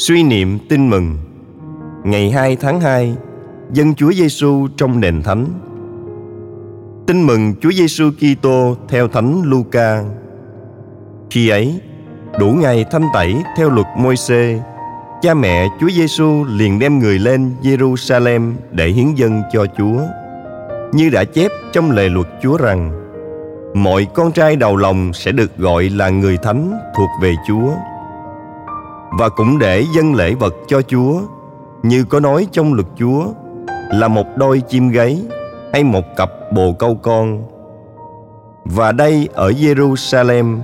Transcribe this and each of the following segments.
Suy niệm tin mừng Ngày 2 tháng 2 Dân Chúa Giêsu trong nền thánh Tin mừng Chúa Giêsu Kitô theo Thánh Luca. Khi ấy, đủ ngày thanh tẩy theo luật môi xê cha mẹ Chúa Giêsu liền đem người lên Jerusalem để hiến dân cho Chúa. Như đã chép trong lề luật Chúa rằng: Mọi con trai đầu lòng sẽ được gọi là người thánh thuộc về Chúa và cũng để dâng lễ vật cho Chúa như có nói trong luật Chúa là một đôi chim gáy hay một cặp bồ câu con. Và đây ở Jerusalem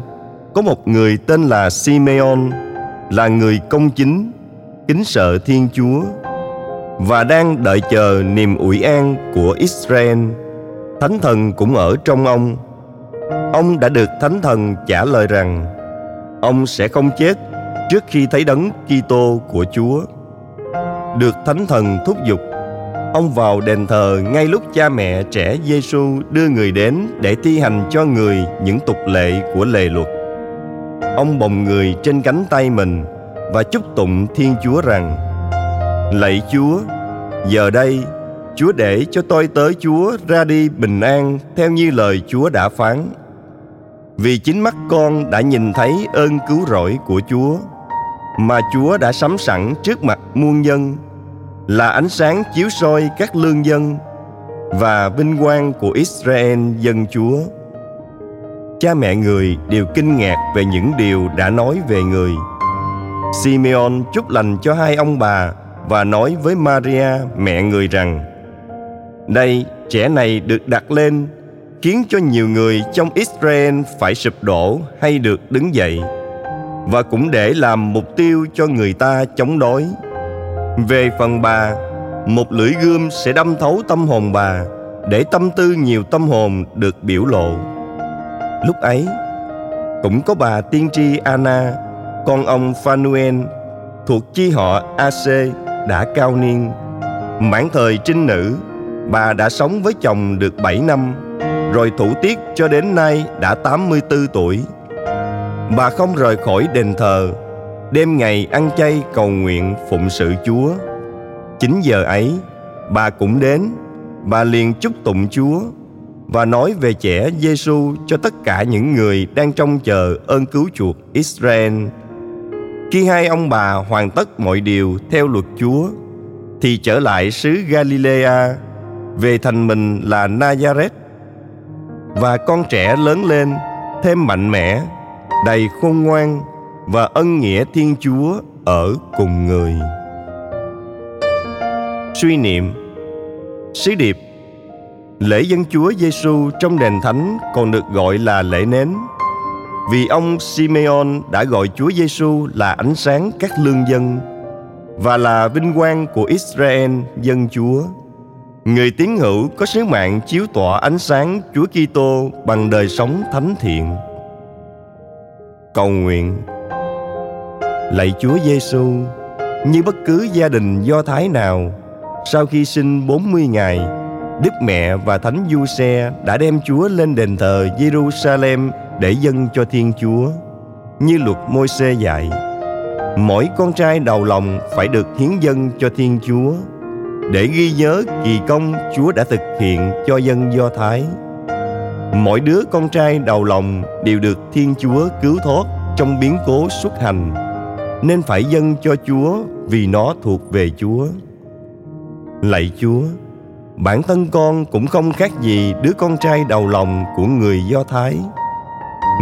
có một người tên là Simeon là người công chính, kính sợ Thiên Chúa và đang đợi chờ niềm ủi an của Israel. Thánh thần cũng ở trong ông. Ông đã được Thánh thần trả lời rằng ông sẽ không chết trước khi thấy đấng Kitô của Chúa. Được Thánh Thần thúc giục, ông vào đền thờ ngay lúc cha mẹ trẻ Giêsu đưa người đến để thi hành cho người những tục lệ của lề luật. Ông bồng người trên cánh tay mình và chúc tụng Thiên Chúa rằng: Lạy Chúa, giờ đây Chúa để cho tôi tới Chúa ra đi bình an theo như lời Chúa đã phán. Vì chính mắt con đã nhìn thấy ơn cứu rỗi của Chúa mà Chúa đã sắm sẵn trước mặt muôn dân, là ánh sáng chiếu soi các lương dân và vinh quang của Israel dân Chúa. Cha mẹ người đều kinh ngạc về những điều đã nói về người. Simeon chúc lành cho hai ông bà và nói với Maria, mẹ người rằng Đây trẻ này được đặt lên, khiến cho nhiều người trong Israel phải sụp đổ hay được đứng dậy và cũng để làm mục tiêu cho người ta chống đối. Về phần bà, một lưỡi gươm sẽ đâm thấu tâm hồn bà để tâm tư nhiều tâm hồn được biểu lộ. Lúc ấy, cũng có bà tiên tri Anna, con ông Phanuel thuộc chi họ AC đã cao niên. Mãn thời trinh nữ, bà đã sống với chồng được 7 năm, rồi thủ tiết cho đến nay đã 84 tuổi Bà không rời khỏi đền thờ. Đêm ngày ăn chay cầu nguyện phụng sự Chúa. Chính giờ ấy, Bà cũng đến. Bà liền chúc tụng Chúa Và nói về trẻ Giêsu cho tất cả những người đang trông chờ ơn cứu chuộc Israel. Khi hai ông bà hoàn tất mọi điều theo luật Chúa, Thì trở lại xứ Galilea Về thành mình là Nazareth Và con trẻ lớn lên thêm mạnh mẽ đầy khôn ngoan và ân nghĩa Thiên Chúa ở cùng người. Suy niệm Sứ điệp, Lễ dân Chúa Giêsu trong đền thánh còn được gọi là lễ nến vì ông Simeon đã gọi Chúa Giêsu là ánh sáng các lương dân và là vinh quang của Israel, dân Chúa. Người tín hữu có sứ mạng chiếu tỏa ánh sáng Chúa Kitô bằng đời sống thánh thiện cầu nguyện lạy chúa giêsu như bất cứ gia đình do thái nào sau khi sinh 40 ngày Đức mẹ và Thánh Du Xe đã đem Chúa lên đền thờ Jerusalem để dâng cho Thiên Chúa, như luật môi xê dạy. Mỗi con trai đầu lòng phải được hiến dâng cho Thiên Chúa, để ghi nhớ kỳ công Chúa đã thực hiện cho dân Do Thái mỗi đứa con trai đầu lòng đều được Thiên Chúa cứu thoát trong biến cố xuất hành, nên phải dâng cho Chúa vì nó thuộc về Chúa. Lạy Chúa, bản thân con cũng không khác gì đứa con trai đầu lòng của người Do Thái,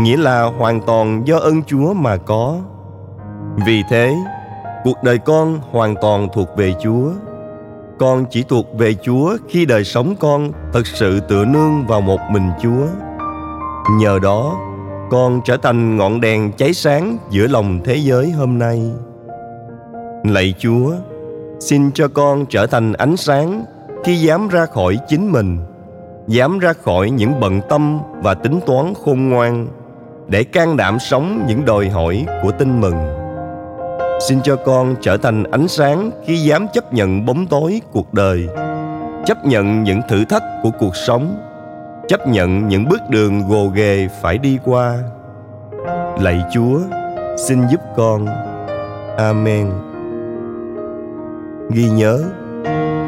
nghĩa là hoàn toàn do ơn Chúa mà có. Vì thế, cuộc đời con hoàn toàn thuộc về Chúa con chỉ thuộc về Chúa khi đời sống con thật sự tựa nương vào một mình Chúa. Nhờ đó, con trở thành ngọn đèn cháy sáng giữa lòng thế giới hôm nay. Lạy Chúa, xin cho con trở thành ánh sáng khi dám ra khỏi chính mình, dám ra khỏi những bận tâm và tính toán khôn ngoan để can đảm sống những đòi hỏi của tin mừng xin cho con trở thành ánh sáng khi dám chấp nhận bóng tối cuộc đời. Chấp nhận những thử thách của cuộc sống. Chấp nhận những bước đường gồ ghề phải đi qua. Lạy chúa xin giúp con. Amen. Ghi nhớ,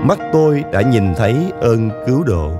mắt tôi đã nhìn thấy ơn cứu độ.